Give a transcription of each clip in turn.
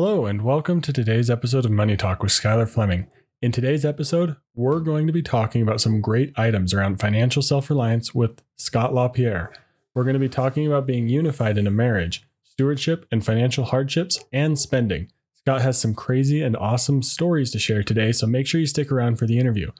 Hello, and welcome to today's episode of Money Talk with Skyler Fleming. In today's episode, we're going to be talking about some great items around financial self reliance with Scott LaPierre. We're going to be talking about being unified in a marriage, stewardship and financial hardships, and spending. Scott has some crazy and awesome stories to share today, so make sure you stick around for the interview.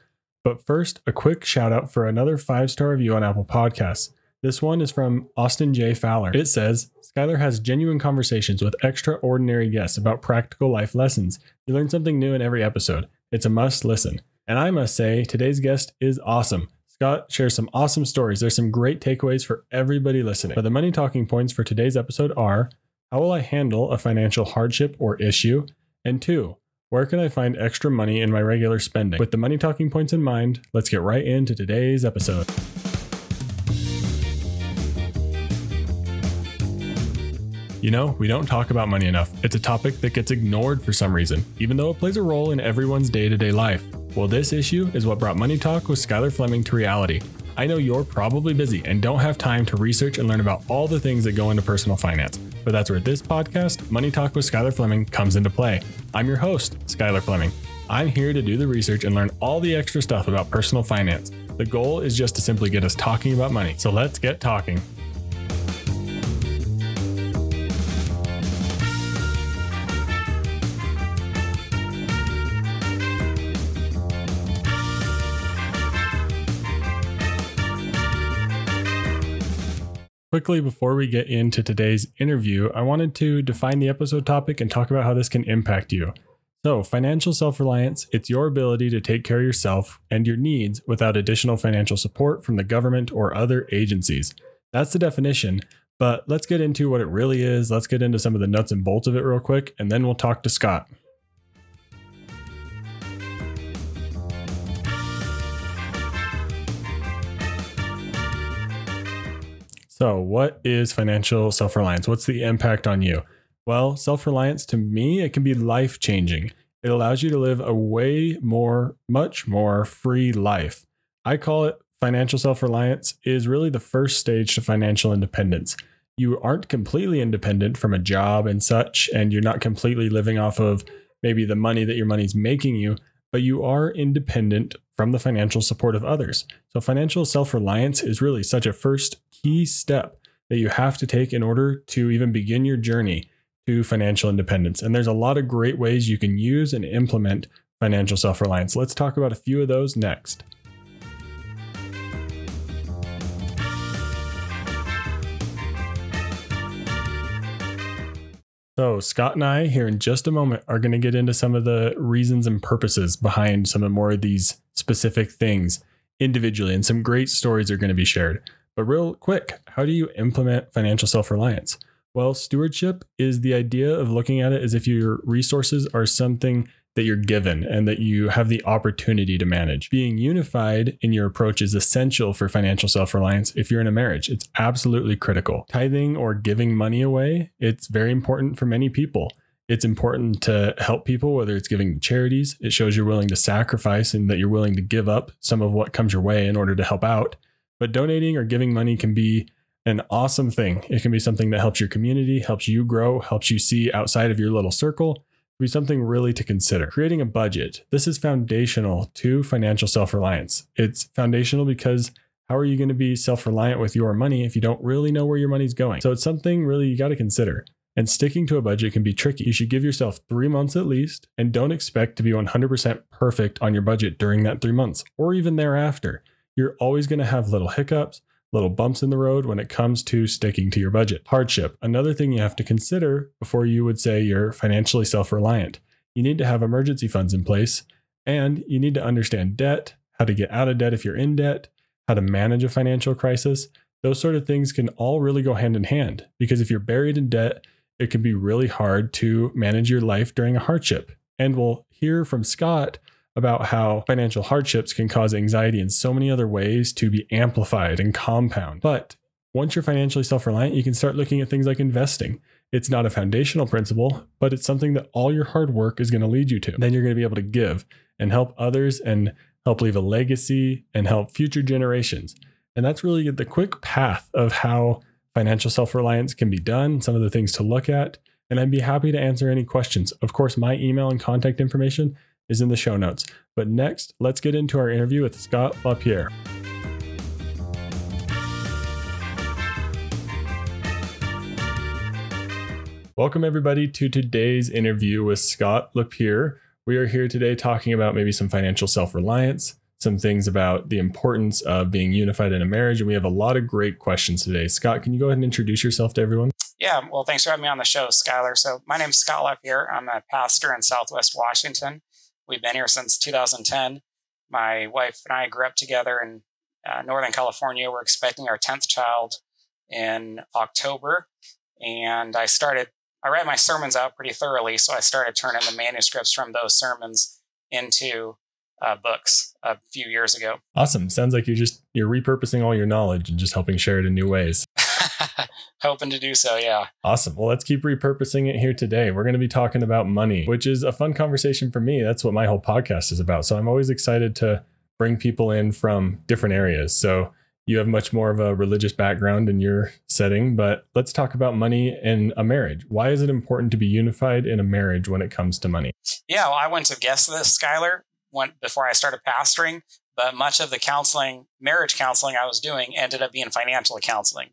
But first, a quick shout out for another five star review on Apple Podcasts. This one is from Austin J. Fowler. It says Skyler has genuine conversations with extraordinary guests about practical life lessons. You learn something new in every episode. It's a must listen. And I must say, today's guest is awesome. Scott shares some awesome stories. There's some great takeaways for everybody listening. But the money talking points for today's episode are how will I handle a financial hardship or issue? And two, where can I find extra money in my regular spending? With the money talking points in mind, let's get right into today's episode. You know, we don't talk about money enough. It's a topic that gets ignored for some reason, even though it plays a role in everyone's day to day life. Well, this issue is what brought Money Talk with Skyler Fleming to reality. I know you're probably busy and don't have time to research and learn about all the things that go into personal finance, but that's where this podcast, Money Talk with Skyler Fleming, comes into play. I'm your host, Skyler Fleming. I'm here to do the research and learn all the extra stuff about personal finance. The goal is just to simply get us talking about money. So let's get talking. Quickly, before we get into today's interview, I wanted to define the episode topic and talk about how this can impact you. So, financial self reliance, it's your ability to take care of yourself and your needs without additional financial support from the government or other agencies. That's the definition, but let's get into what it really is. Let's get into some of the nuts and bolts of it real quick, and then we'll talk to Scott. So, what is financial self reliance? What's the impact on you? Well, self reliance to me, it can be life changing. It allows you to live a way more, much more free life. I call it financial self reliance is really the first stage to financial independence. You aren't completely independent from a job and such, and you're not completely living off of maybe the money that your money's making you, but you are independent from the financial support of others. So, financial self reliance is really such a first key step that you have to take in order to even begin your journey to financial independence. And there's a lot of great ways you can use and implement financial self reliance. Let's talk about a few of those next. So, Scott and I, here in just a moment, are going to get into some of the reasons and purposes behind some of more of these specific things individually, and some great stories are going to be shared. But, real quick, how do you implement financial self reliance? Well, stewardship is the idea of looking at it as if your resources are something that you're given and that you have the opportunity to manage. Being unified in your approach is essential for financial self reliance if you're in a marriage. It's absolutely critical. Tithing or giving money away, it's very important for many people. It's important to help people, whether it's giving to charities. It shows you're willing to sacrifice and that you're willing to give up some of what comes your way in order to help out. But donating or giving money can be an awesome thing. It can be something that helps your community, helps you grow, helps you see outside of your little circle, be something really to consider. Creating a budget. This is foundational to financial self reliance. It's foundational because how are you going to be self reliant with your money if you don't really know where your money's going? So it's something really you got to consider. And sticking to a budget can be tricky. You should give yourself three months at least and don't expect to be 100% perfect on your budget during that three months or even thereafter. You're always going to have little hiccups, little bumps in the road when it comes to sticking to your budget. Hardship, another thing you have to consider before you would say you're financially self reliant. You need to have emergency funds in place, and you need to understand debt, how to get out of debt if you're in debt, how to manage a financial crisis. Those sort of things can all really go hand in hand because if you're buried in debt, it can be really hard to manage your life during a hardship. And we'll hear from Scott about how financial hardships can cause anxiety in so many other ways to be amplified and compound. But once you're financially self reliant, you can start looking at things like investing. It's not a foundational principle, but it's something that all your hard work is going to lead you to. Then you're going to be able to give and help others and help leave a legacy and help future generations. And that's really the quick path of how financial self reliance can be done, some of the things to look at. and I'd be happy to answer any questions. Of course, my email and contact information is in the show notes. But next, let's get into our interview with Scott LaPierre. Welcome, everybody, to today's interview with Scott LaPierre. We are here today talking about maybe some financial self reliance, some things about the importance of being unified in a marriage, and we have a lot of great questions today. Scott, can you go ahead and introduce yourself to everyone? Yeah, well, thanks for having me on the show, Skyler. So, my name is Scott LaPierre. I'm a pastor in Southwest Washington. We've been here since 2010. My wife and I grew up together in uh, Northern California. We're expecting our 10th child in October. And I started I read my sermons out pretty thoroughly, so I started turning the manuscripts from those sermons into uh, books a few years ago. Awesome. Sounds like you're just you're repurposing all your knowledge and just helping share it in new ways. Hoping to do so, yeah. Awesome. Well, let's keep repurposing it here today. We're going to be talking about money, which is a fun conversation for me. That's what my whole podcast is about. So I'm always excited to bring people in from different areas. So you have much more of a religious background in your setting, but let's talk about money in a marriage. Why is it important to be unified in a marriage when it comes to money? Yeah, well, I went to guess this, Skyler, went before I started pastoring, but much of the counseling, marriage counseling I was doing ended up being financial counseling.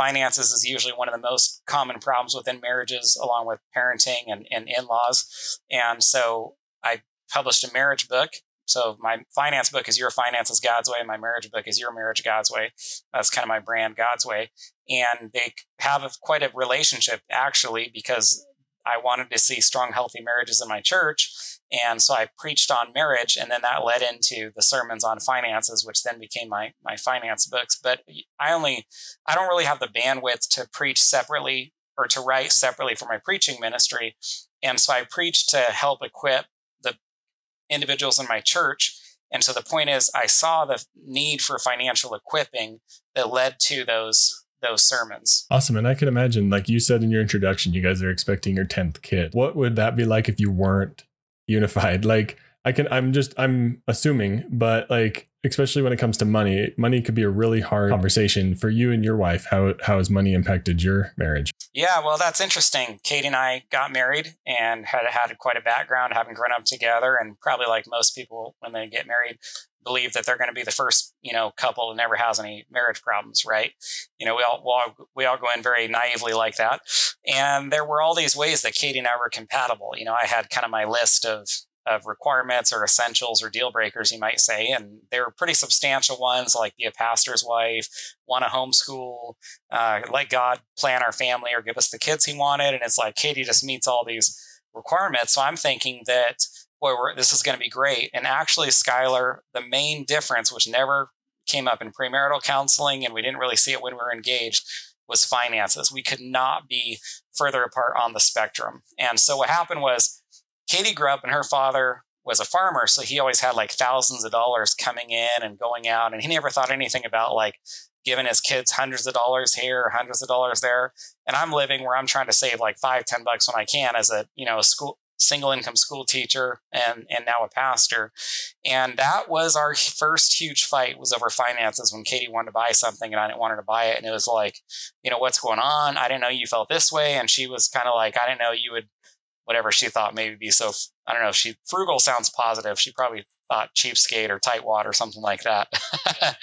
Finances is usually one of the most common problems within marriages, along with parenting and, and in laws. And so I published a marriage book so my finance book is Your Finances God's Way. My marriage book is Your Marriage God's Way. That's kind of my brand, God's Way. And they have a, quite a relationship actually because I wanted to see strong, healthy marriages in my church. And so I preached on marriage, and then that led into the sermons on finances, which then became my my finance books. But I only I don't really have the bandwidth to preach separately or to write separately for my preaching ministry. And so I preach to help equip the individuals in my church. And so the point is, I saw the need for financial equipping that led to those those sermons. Awesome. And I can imagine, like you said in your introduction, you guys are expecting your 10th kid. What would that be like if you weren't unified? Like, I can, I'm just, I'm assuming, but like, especially when it comes to money, money could be a really hard conversation for you and your wife. How, how has money impacted your marriage? Yeah, well, that's interesting. Katie and I got married and had had quite a background, having grown up together, and probably like most people when they get married, believe that they're going to be the first, you know, couple that never has any marriage problems, right? You know, we all, we all we all go in very naively like that, and there were all these ways that Katie and I were compatible. You know, I had kind of my list of of requirements or essentials or deal breakers, you might say. And they were pretty substantial ones like be a pastor's wife, want to homeschool, uh, let God plan our family or give us the kids he wanted. And it's like Katie just meets all these requirements. So I'm thinking that, boy, this is going to be great. And actually, Skylar, the main difference, which never came up in premarital counseling, and we didn't really see it when we were engaged, was finances. We could not be further apart on the spectrum. And so what happened was, Katie grew up and her father was a farmer, so he always had like thousands of dollars coming in and going out, and he never thought anything about like giving his kids hundreds of dollars here, hundreds of dollars there. And I'm living where I'm trying to save like five, ten bucks when I can as a you know a school single income school teacher and and now a pastor. And that was our first huge fight was over finances when Katie wanted to buy something and I didn't want her to buy it. And it was like, you know, what's going on? I didn't know you felt this way. And she was kind of like, I didn't know you would whatever she thought maybe be so I don't know, she frugal sounds positive. She probably thought cheapskate or tightwad or something like that.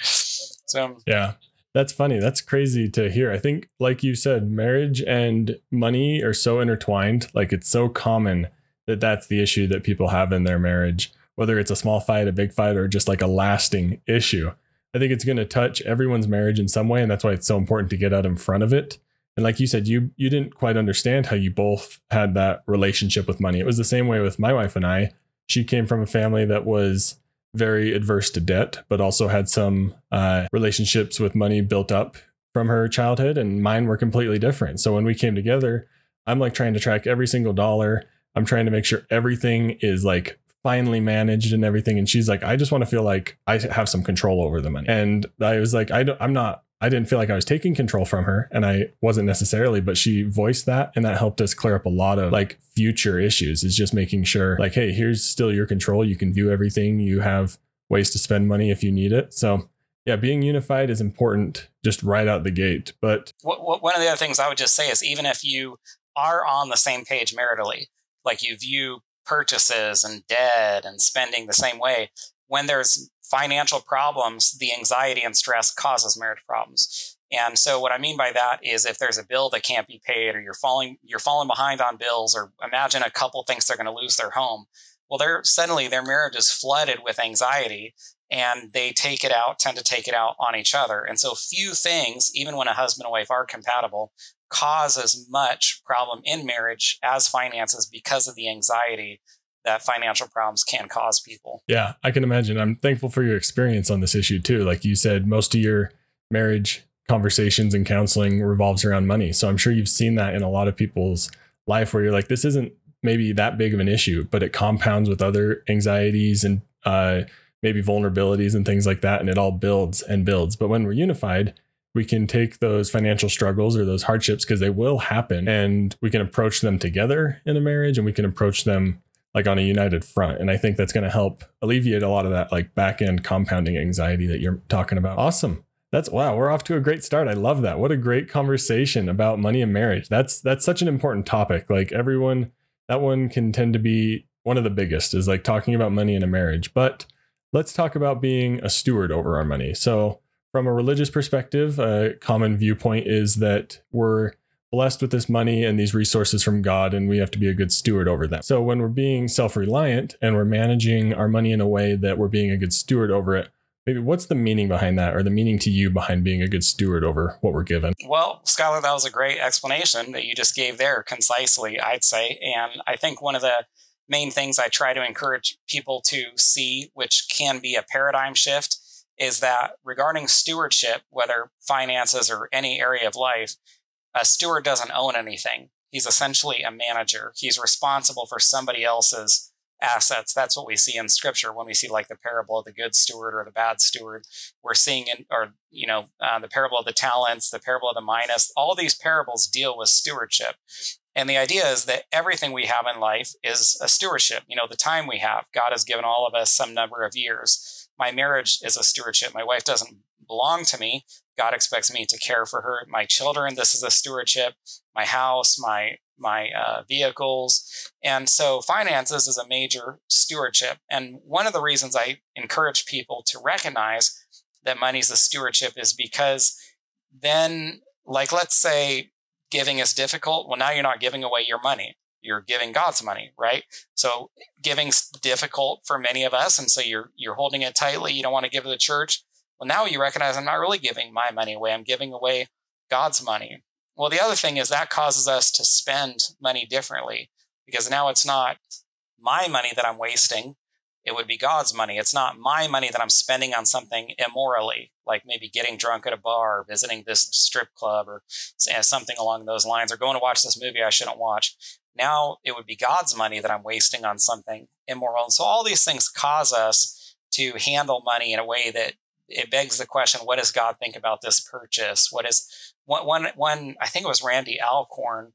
so um, Yeah. That's funny. That's crazy to hear. I think like you said, marriage and money are so intertwined. Like it's so common that that's the issue that people have in their marriage, whether it's a small fight, a big fight or just like a lasting issue. I think it's going to touch everyone's marriage in some way and that's why it's so important to get out in front of it and like you said, you you didn't quite understand how you both had that relationship with money. It was the same way with my wife and I. She came from a family that was very adverse to debt, but also had some uh, relationships with money built up from her childhood, and mine were completely different. So when we came together, I'm like trying to track every single dollar. I'm trying to make sure everything is like finally managed and everything. And she's like, I just want to feel like I have some control over the money. And I was like, I don't, I'm not I didn't feel like I was taking control from her and I wasn't necessarily, but she voiced that and that helped us clear up a lot of like future issues is just making sure like, hey, here's still your control. You can view everything. You have ways to spend money if you need it. So yeah, being unified is important just right out the gate. But one of the other things I would just say is even if you are on the same page maritally. Like you view purchases and debt and spending the same way. When there's financial problems, the anxiety and stress causes marriage problems. And so what I mean by that is if there's a bill that can't be paid or you're falling you're falling behind on bills or imagine a couple thinks they're going to lose their home. Well, they're suddenly their marriage is flooded with anxiety and they take it out, tend to take it out on each other. And so few things, even when a husband and wife are compatible, cause as much problem in marriage as finances because of the anxiety that financial problems can cause people. Yeah, I can imagine. I'm thankful for your experience on this issue too. Like you said, most of your marriage conversations and counseling revolves around money. So I'm sure you've seen that in a lot of people's life where you're like, this isn't maybe that big of an issue, but it compounds with other anxieties and uh, maybe vulnerabilities and things like that. And it all builds and builds. But when we're unified, we can take those financial struggles or those hardships because they will happen and we can approach them together in a marriage and we can approach them like on a united front. And I think that's going to help alleviate a lot of that like back end compounding anxiety that you're talking about. Awesome. That's wow, we're off to a great start. I love that. What a great conversation about money and marriage. That's that's such an important topic. Like everyone that one can tend to be one of the biggest is like talking about money in a marriage. But let's talk about being a steward over our money. So, from a religious perspective, a common viewpoint is that we're blessed with this money and these resources from God, and we have to be a good steward over them. So, when we're being self reliant and we're managing our money in a way that we're being a good steward over it, maybe what's the meaning behind that or the meaning to you behind being a good steward over what we're given well skyler that was a great explanation that you just gave there concisely i'd say and i think one of the main things i try to encourage people to see which can be a paradigm shift is that regarding stewardship whether finances or any area of life a steward doesn't own anything he's essentially a manager he's responsible for somebody else's assets. That's what we see in scripture when we see like the parable of the good steward or the bad steward. We're seeing in, or, you know, uh, the parable of the talents, the parable of the minas, all these parables deal with stewardship. And the idea is that everything we have in life is a stewardship. You know, the time we have, God has given all of us some number of years. My marriage is a stewardship. My wife doesn't belong to me. God expects me to care for her. My children, this is a stewardship. My house, my my uh, vehicles. And so finances is a major stewardship. And one of the reasons I encourage people to recognize that money is a stewardship is because then, like, let's say giving is difficult. Well, now you're not giving away your money. You're giving God's money, right? So giving's difficult for many of us. And so you're, you're holding it tightly. You don't want to give to the church. Well, now you recognize I'm not really giving my money away. I'm giving away God's money. Well, the other thing is that causes us to spend money differently because now it's not my money that I'm wasting. It would be God's money. It's not my money that I'm spending on something immorally, like maybe getting drunk at a bar, or visiting this strip club, or eh, something along those lines, or going to watch this movie I shouldn't watch. Now it would be God's money that I'm wasting on something immoral. And so all these things cause us to handle money in a way that it begs the question what does God think about this purchase? What is one, one, one, I think it was Randy Alcorn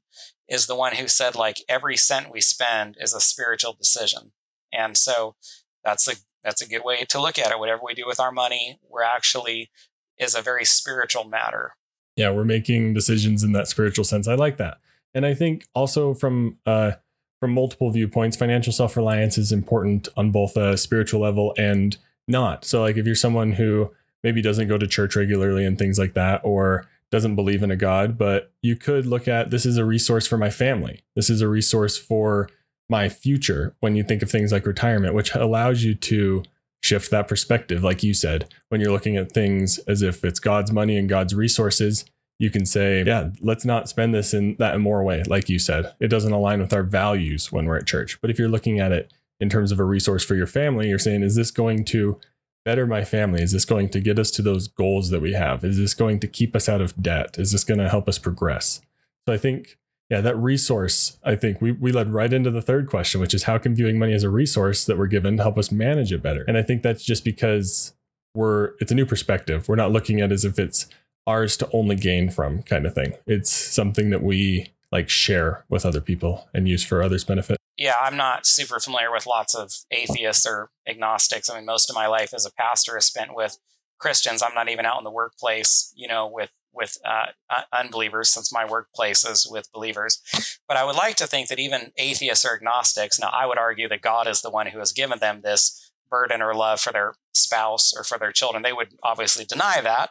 is the one who said like every cent we spend is a spiritual decision. And so that's a, that's a good way to look at it. Whatever we do with our money, we're actually is a very spiritual matter. Yeah, we're making decisions in that spiritual sense. I like that. And I think also from uh from multiple viewpoints, financial self-reliance is important on both a spiritual level and not. So like if you're someone who maybe doesn't go to church regularly and things like that or doesn't believe in a God, but you could look at this is a resource for my family. This is a resource for my future when you think of things like retirement, which allows you to shift that perspective. Like you said, when you're looking at things as if it's God's money and God's resources, you can say, yeah, let's not spend this in that immoral way. Like you said, it doesn't align with our values when we're at church. But if you're looking at it in terms of a resource for your family, you're saying, is this going to better my family? Is this going to get us to those goals that we have? Is this going to keep us out of debt? Is this going to help us progress? So I think, yeah, that resource, I think we, we led right into the third question, which is how can viewing money as a resource that we're given help us manage it better? And I think that's just because we're, it's a new perspective. We're not looking at it as if it's ours to only gain from kind of thing. It's something that we like share with other people and use for others' benefit yeah, I'm not super familiar with lots of atheists or agnostics. I mean, most of my life as a pastor is spent with Christians. I'm not even out in the workplace, you know, with with uh, unbelievers since my workplace is with believers. But I would like to think that even atheists or agnostics, now I would argue that God is the one who has given them this burden or love for their spouse or for their children. They would obviously deny that.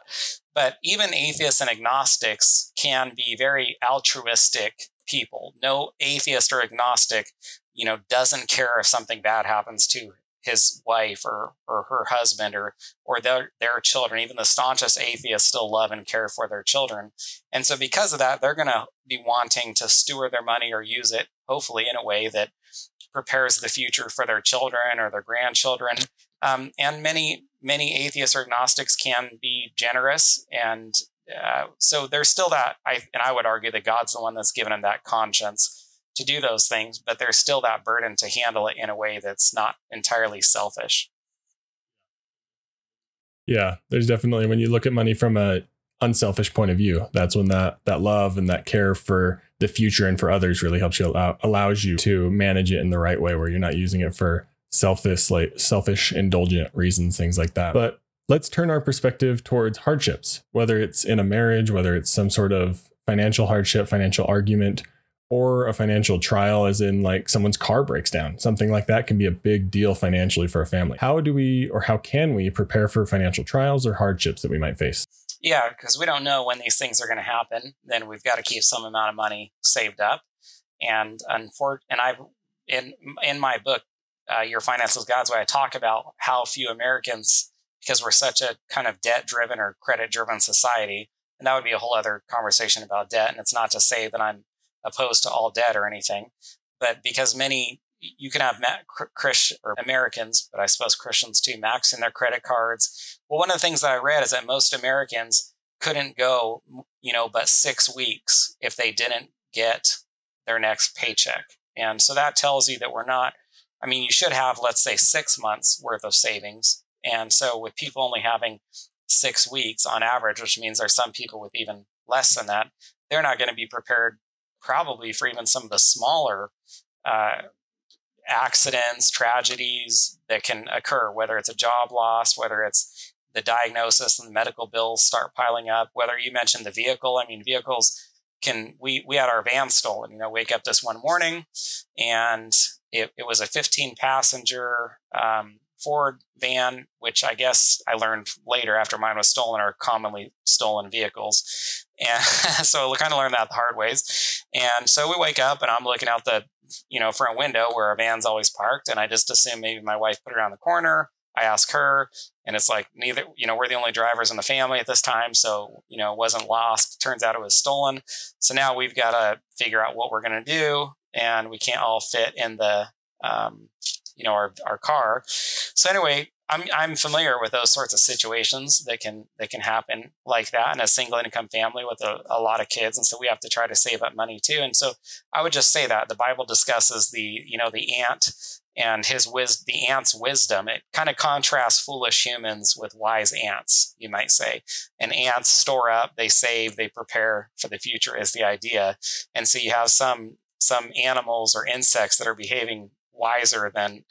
But even atheists and agnostics can be very altruistic people. No atheist or agnostic, you know, doesn't care if something bad happens to his wife or, or her husband or or their their children. Even the staunchest atheists still love and care for their children. And so because of that, they're gonna be wanting to steward their money or use it, hopefully, in a way that prepares the future for their children or their grandchildren. Um, and many many atheists or agnostics can be generous and uh, so there's still that I and I would argue that God's the one that's given them that conscience to do those things, but there's still that burden to handle it in a way that's not entirely selfish. Yeah, there's definitely when you look at money from a unselfish point of view, that's when that that love and that care for the future and for others really helps you allow, allows you to manage it in the right way where you're not using it for selfish like selfish indulgent reasons things like that. But let's turn our perspective towards hardships, whether it's in a marriage, whether it's some sort of financial hardship, financial argument, or a financial trial, as in like someone's car breaks down. Something like that can be a big deal financially for a family. How do we or how can we prepare for financial trials or hardships that we might face? Yeah, because we don't know when these things are going to happen. Then we've got to keep some amount of money saved up. And unfor- and I in in my book, uh, Your Finances God's Way, I talk about how few Americans, because we're such a kind of debt driven or credit driven society, and that would be a whole other conversation about debt. And it's not to say that I'm opposed to all debt or anything, but because many you can have Christian or Americans, but I suppose Christians too, maxing their credit cards. Well, one of the things that I read is that most Americans couldn't go, you know, but six weeks if they didn't get their next paycheck. And so that tells you that we're not, I mean, you should have, let's say, six months worth of savings. And so with people only having six weeks on average, which means there's some people with even less than that, they're not going to be prepared probably for even some of the smaller uh, accidents, tragedies that can occur, whether it's a job loss, whether it's the diagnosis and the medical bills start piling up, whether you mentioned the vehicle. I mean, vehicles can, we, we had our van stolen, you know, wake up this one morning and it, it was a 15 passenger um, Ford van, which I guess I learned later after mine was stolen, are commonly stolen vehicles. And so I kind of learned that the hard ways. And so we wake up and I'm looking out the, you know, front window where our van's always parked. And I just assume maybe my wife put it around the corner. I ask her and it's like neither, you know, we're the only drivers in the family at this time. So, you know, it wasn't lost. Turns out it was stolen. So now we've got to figure out what we're going to do. And we can't all fit in the, um, you know, our, our car. So anyway, I'm, I'm familiar with those sorts of situations that can, that can happen like that in a single income family with a, a lot of kids. And so we have to try to save up money too. And so I would just say that the Bible discusses the, you know, the ant and his wis- the ant's wisdom. It kind of contrasts foolish humans with wise ants, you might say. And ants store up, they save, they prepare for the future is the idea. And so you have some some animals or insects that are behaving wiser than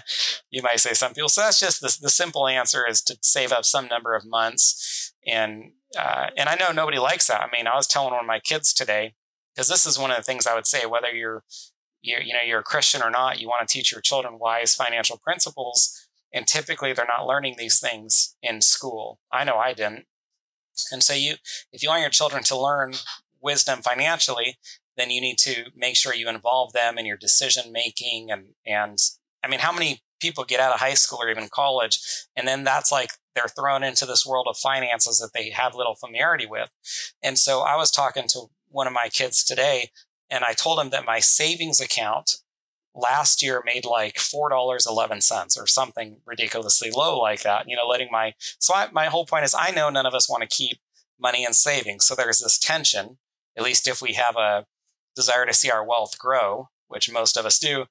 you might say some people. So that's just the, the simple answer is to save up some number of months. And, uh, and I know nobody likes that. I mean, I was telling one of my kids today, because this is one of the things I would say, whether you're, you're, you know, you're a Christian or not, you want to teach your children wise financial principles. And typically they're not learning these things in school. I know I didn't. And so you, if you want your children to learn wisdom financially, then you need to make sure you involve them in your decision making and and I mean how many people get out of high school or even college and then that's like they're thrown into this world of finances that they have little familiarity with. And so I was talking to one of my kids today and I told him that my savings account last year made like $4.11 or something ridiculously low like that, you know, letting my, so I, my whole point is I know none of us want to keep money in savings. So there's this tension, at least if we have a, desire to see our wealth grow, which most of us do,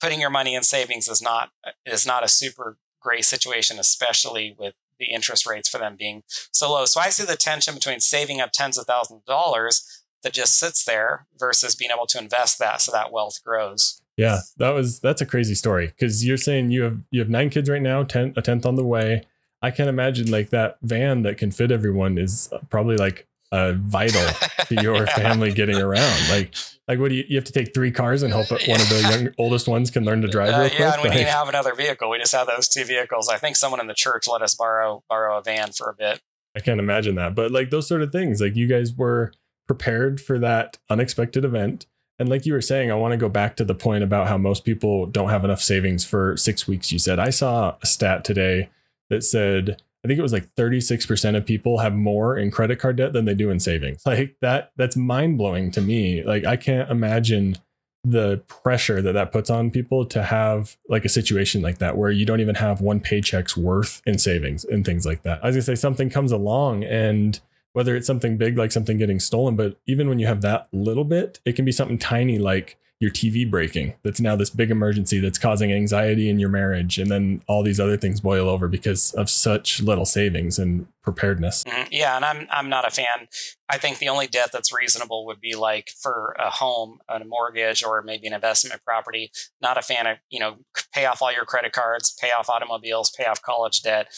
putting your money in savings is not is not a super great situation, especially with the interest rates for them being so low. So I see the tension between saving up tens of thousands of dollars that just sits there versus being able to invest that so that wealth grows. Yeah, that was that's a crazy story because you're saying you have you have nine kids right now, ten a tenth on the way. I can't imagine like that van that can fit everyone is probably like uh, vital to your family getting around. Like, like what do you, you have to take three cars and hope one of the young, oldest ones can learn to drive Uh, real quick? yeah, and we Like, didn't have another vehicle. We just had those two vehicles. I think someone in the church let us borrow borrow a van for a bit. I can't imagine that. But like those sort of things, like you guys were prepared for that unexpected event. And like you were saying, I want to go back to the point about how most people don't have enough savings for six weeks. You said, I saw a stat today that said, I think it was like 36% of people have more in credit card debt than they do in savings. Like that, that's mind blowing to me. Like I can't imagine the pressure that that puts on people to have like a situation like that where you don't even have one paycheck's worth in savings and things like that. I was gonna say something comes along and whether it's something big like something getting stolen, but even when you have that little bit, it can be something tiny like your TV breaking that's now this big emergency that's causing anxiety in your marriage. And then all these other things boil over because of such little savings and preparedness. Mhm. Yeah, and I'm I'm not a fan. I think the only debt that's reasonable would be like for a home, a mortgage, or maybe an investment property. Not a fan of you know pay off all your credit cards, pay off automobiles, pay off college debt.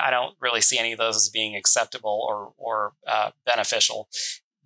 I don't really see any of those as being acceptable or or uh, beneficial.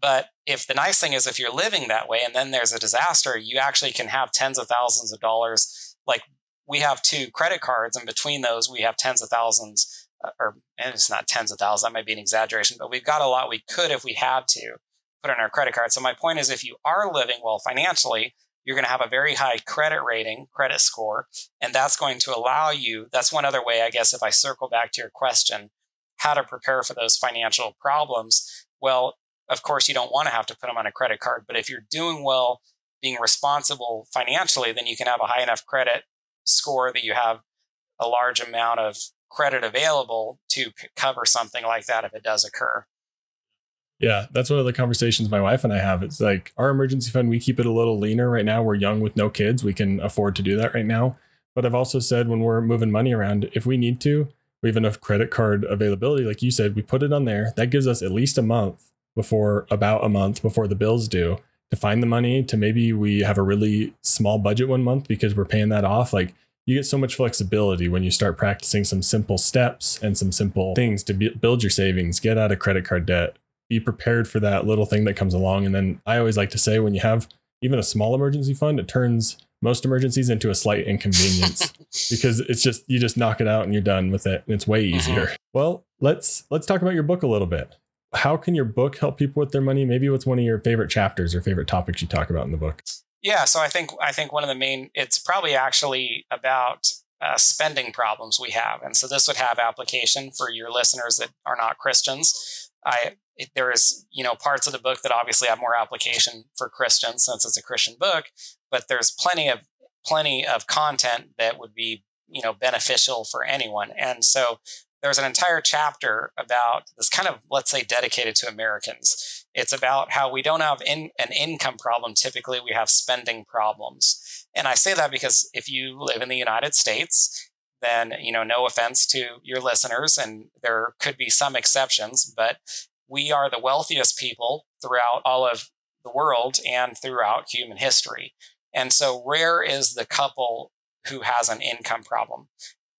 But if the nice thing is if you're living that way and then there's a disaster, you actually can have tens of thousands of dollars. Like we have two credit cards, and between those we have tens of thousands uh, or it's not tens of thousands, that might be an exaggeration, but we've got a lot we could, if we had to, put on our credit card. So my point is, if you are living well financially, you're going to have a very high credit rating, credit score, and that's going to allow you. That's one other way, I guess, if I circle back to your question, how to prepare for those financial problems. Well, of course, you don't want to have to put them on a credit card, but if you're doing well, being responsible financially, then you can have a high enough credit score that you have a large amount of credit available to cover something like that if it does occur. Yeah, that's one of the conversations my wife and I have. It's like our emergency fund, we keep it a little leaner right now. We're young with no kids. We can afford to do that right now. But I've also said when we're moving money around, if we need to, we have enough credit card availability. Like you said, we put it on there. That gives us at least a month before, about a month before the bills due to find the money to maybe we have a really small budget one month because we're paying that off. Like you get so much flexibility when you start practicing some simple steps and some simple things to be, build your savings, get out of credit card debt, be prepared for that little thing that comes along. And then I always like to say, when you have even a small emergency fund, it turns most emergencies into a slight inconvenience because it's just you just knock it out and you're done with it. And it's way uh-huh. easier. Well, let's let's talk about your book a little bit. How can your book help people with their money? Maybe what's one of your favorite chapters or favorite topics you talk about in the book? Yeah, so I think I think one of the main it's probably actually about uh, spending problems we have, and so this would have application for your listeners that are not Christians. I it, there is you know parts of the book that obviously have more application for Christians since it's a Christian book, but there's plenty of plenty of content that would be you know beneficial for anyone, and so there's an entire chapter about this kind of let's say dedicated to Americans. It's about how we don't have in, an income problem. Typically, we have spending problems. And I say that because if you live in the United States, then, you know, no offense to your listeners, and there could be some exceptions, but we are the wealthiest people throughout all of the world and throughout human history. And so rare is the couple who has an income problem.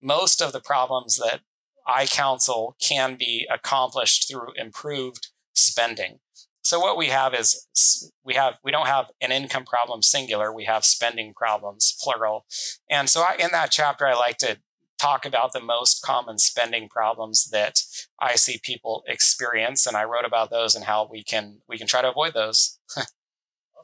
Most of the problems that I counsel can be accomplished through improved spending. So what we have is we have we don't have an income problem singular. We have spending problems plural. And so I, in that chapter, I like to talk about the most common spending problems that I see people experience, and I wrote about those and how we can we can try to avoid those.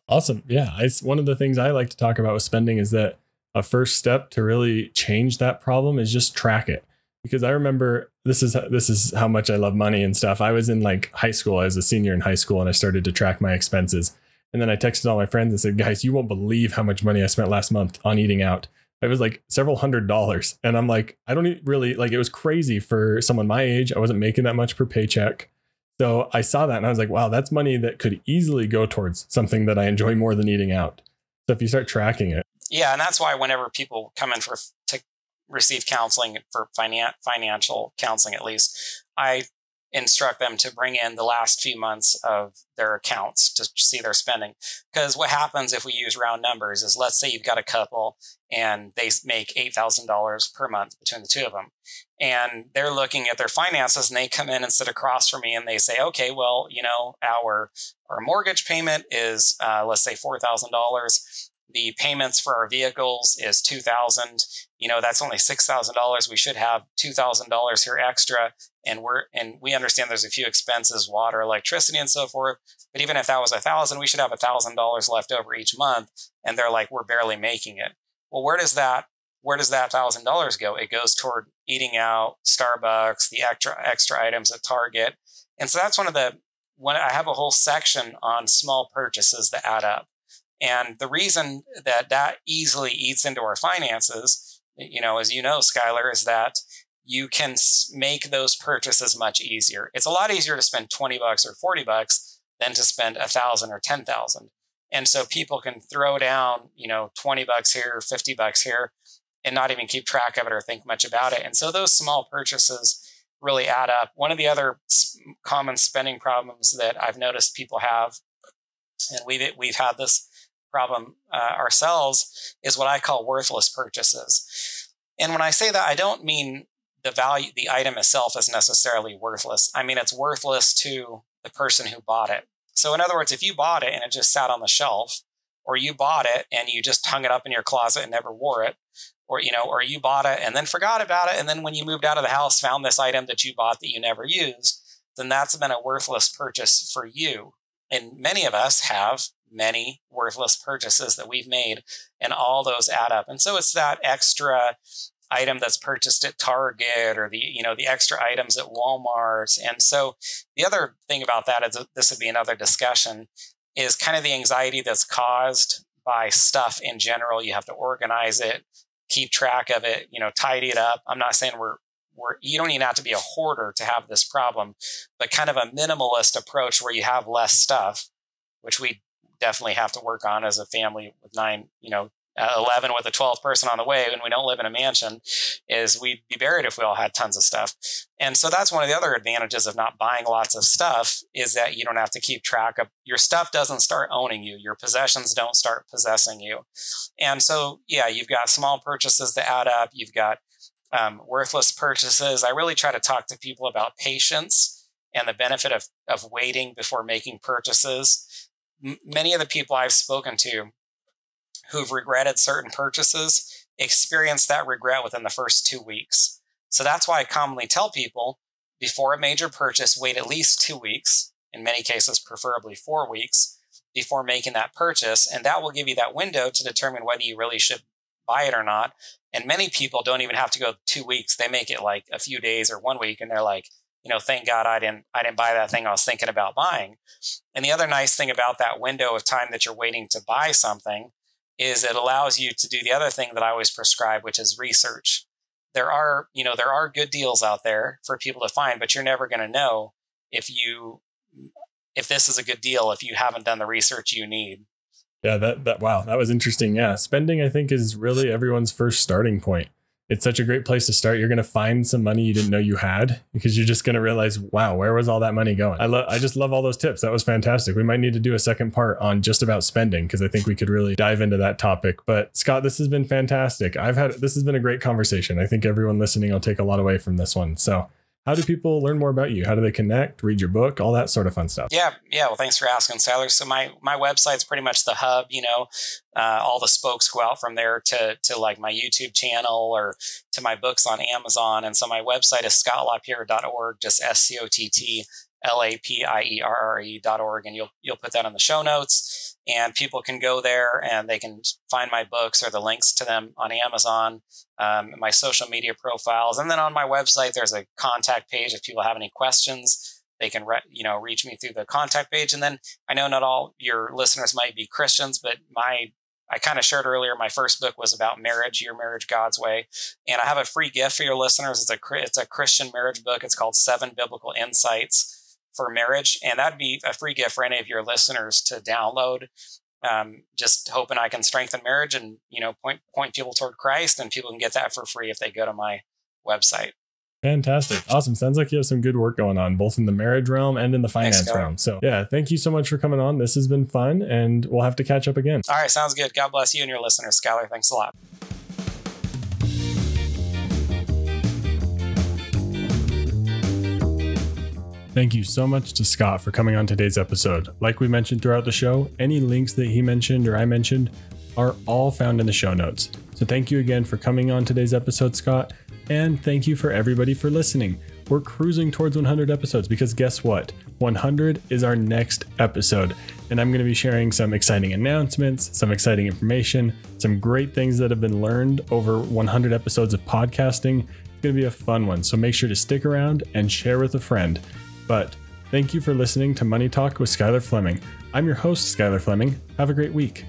Awesome. Yeah. It's one of the things I like to talk about with spending is that a first step to really change that problem is just track it. Because I remember this is this is how much I love money and stuff. I was in like high school, I was a senior in high school, and I started to track my expenses. And then I texted all my friends and said, guys, you won't believe how much money I spent last month on eating out. It was like several hundred dollars. And I'm like, I don't really like it was crazy for someone my age. I wasn't making that much per paycheck. So I saw that and I was like, wow, that's money that could easily go towards something that I enjoy more than eating out. So if you start tracking it, Yeah, and that's why whenever people come in for to receive counseling for finan- financial counseling, at least, I instruct them to bring in the last few months of their accounts to see their spending. Because what happens if we use round numbers is let's say you've got a couple and they make $8,000 per month between the two of them. And they're looking at their finances and they come in and sit across from me and they say, okay, well, you know, our, our mortgage payment is, uh, let's say $4,000 the payments for our vehicles is 2000 you know that's only $6000 we should have $2000 here extra. And we're and we understand there's a few expenses water electricity and so forth. But even if that was a thousand we should have a thousand dollars left over each month. And they're like we're barely making it. Well where does that where does that thousand dollars go? It goes toward eating out starbucks the extra extra items at target. And so that's one of the when i have a whole section on small purchases that add up. And the reason that that easily eats into our finances, you know, as you know, Skyler, is that you can make those purchases much easier. It's a lot easier to spend 20 bucks or 40 bucks than to spend a thousand or 10,000. And so people can throw down, you know, 20 bucks here, 50 bucks here, and not even keep track of it or think much about it. And so those small purchases really add up. One of the other common spending problems that I've noticed people have, and we've we've had this problem uh, ourselves is what I call worthless purchases. And when I say that, I don't mean the value, the item itself is necessarily worthless. I mean, it's worthless to the person who bought it. So, in other words, if you bought it and it just sat on the shelf, or you bought it and you just hung it up in your closet and never wore it, or you know, or you bought it and then forgot about it, and then when you moved out of the house, found this item that you bought that you never used, then that's been a worthless purchase for you. And many of us have many worthless purchases that we've made, and all those add up. And so it's that extra item that's purchased at Target or the you know the extra items at Walmart. And so the other thing about that is this would be another discussion is kind of the anxiety that's caused by stuff in general. You have to organize it, keep track of it, you know, tidy it up. I'm not saying we're we're, you don't even have to be a hoarder to have this problem, but kind of a minimalist approach where you have less stuff, which we definitely have to work on as a family with nine, you know, uh, 11 with a 12th person on the way and we don't live in a mansion is we'd be buried if we all had tons of stuff. And so that's one of the other advantages of not buying lots of stuff is that you don't have to keep track of your stuff doesn't start owning you. Your possessions don't start possessing you. And so, yeah, you've got small purchases that add up. You've got um, worthless purchases. I really try to talk to people about patience and the benefit of, of waiting before making purchases many of the people I've spoken to who've regretted certain purchases experience that regret within the first two weeks. So that's why I commonly tell people before a major purchase, wait at least two weeks, in many cases, preferably four weeks, before making that purchase. And that will give you that window to determine whether you really should buy it or not. And many people don't even have to go two weeks. They make it like a few days or one week and they're like, you know, thank God I didn't I didn't buy that thing I was thinking about buying. And the other nice thing about that window of time that you're waiting to buy something is it allows you to do the other thing that I always prescribe, which is research. There are, you know, there are good deals out there for people to find, but you're never going to know if you if this is a good deal if you haven't done the research you need. Yeah, that that wow, that was interesting. Yeah, spending I think is really everyone's first starting point it's such a great place to start. You're going to find some money you didn't know you had because you're just going to realize, wow, where was all that money going? I love, I just love all those tips. That was fantastic. We might need to do a second part on just about spending because I think we could really dive into that topic. But Scott, this has been fantastic. I've had, this has been a great conversation. I think everyone listening will take a lot away from this one. So how do people learn more about you? How do they connect, read your book, all that sort of fun stuff? Yeah, yeah. Well, thanks for asking, Skyler. So my my website's pretty much the hub. You know, uh, all the spokes go out from there to to like my YouTube channel or to my books on Amazon. And so my website is scottlapierre.org, just S C O T T L A P I E R R E dot org, and you'll you'll put that on the show notes and people can go there and they can find my books or the links to them on Amazon, um, my social media profiles, and then on my website there's a contact page. If people have any questions, they can re- you know reach me through the contact page. And then I know not all your listeners might be Christians, but my I kind of shared earlier my first book was about marriage, your marriage God's way, and I have a free gift for your listeners. It's a it's a Christian marriage book. It's called Seven Biblical Insights for marriage. And that'd be a free gift for any of your listeners to download. Um, just hoping I can strengthen marriage and, you know, point, point people toward Christ and people can get that for free if they go to my website. Fantastic. Awesome. Sounds like you have some good work going on, both in the marriage realm and in the finance Thanks, realm. So, yeah, thank you so much for coming on. This has been fun, and we'll have to catch up again. All right, sounds good. God bless you and your listeners, Skyler. Thanks a lot. Thank you so much to Scott for coming on today's episode. Like we mentioned throughout the show, any links that he mentioned or I mentioned are all found in the show notes. So thank you again for coming on today's episode, Scott. And thank you for everybody for listening. We're cruising towards 100 episodes because guess what? 100 is our next episode. And I'm going to be sharing some exciting announcements, some exciting information, some great things that have been learned over 100 episodes of podcasting. It's going to be a fun one. So make sure to stick around and share with a friend. But thank you for listening to Money Talk with Skyler Fleming. I'm your host, Skyler Fleming. Have a great week.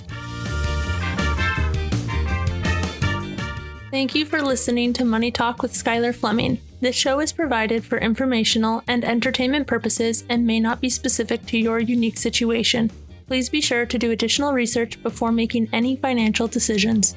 Thank you for listening to Money Talk with Skyler Fleming. This show is provided for informational and entertainment purposes and may not be specific to your unique situation. Please be sure to do additional research before making any financial decisions.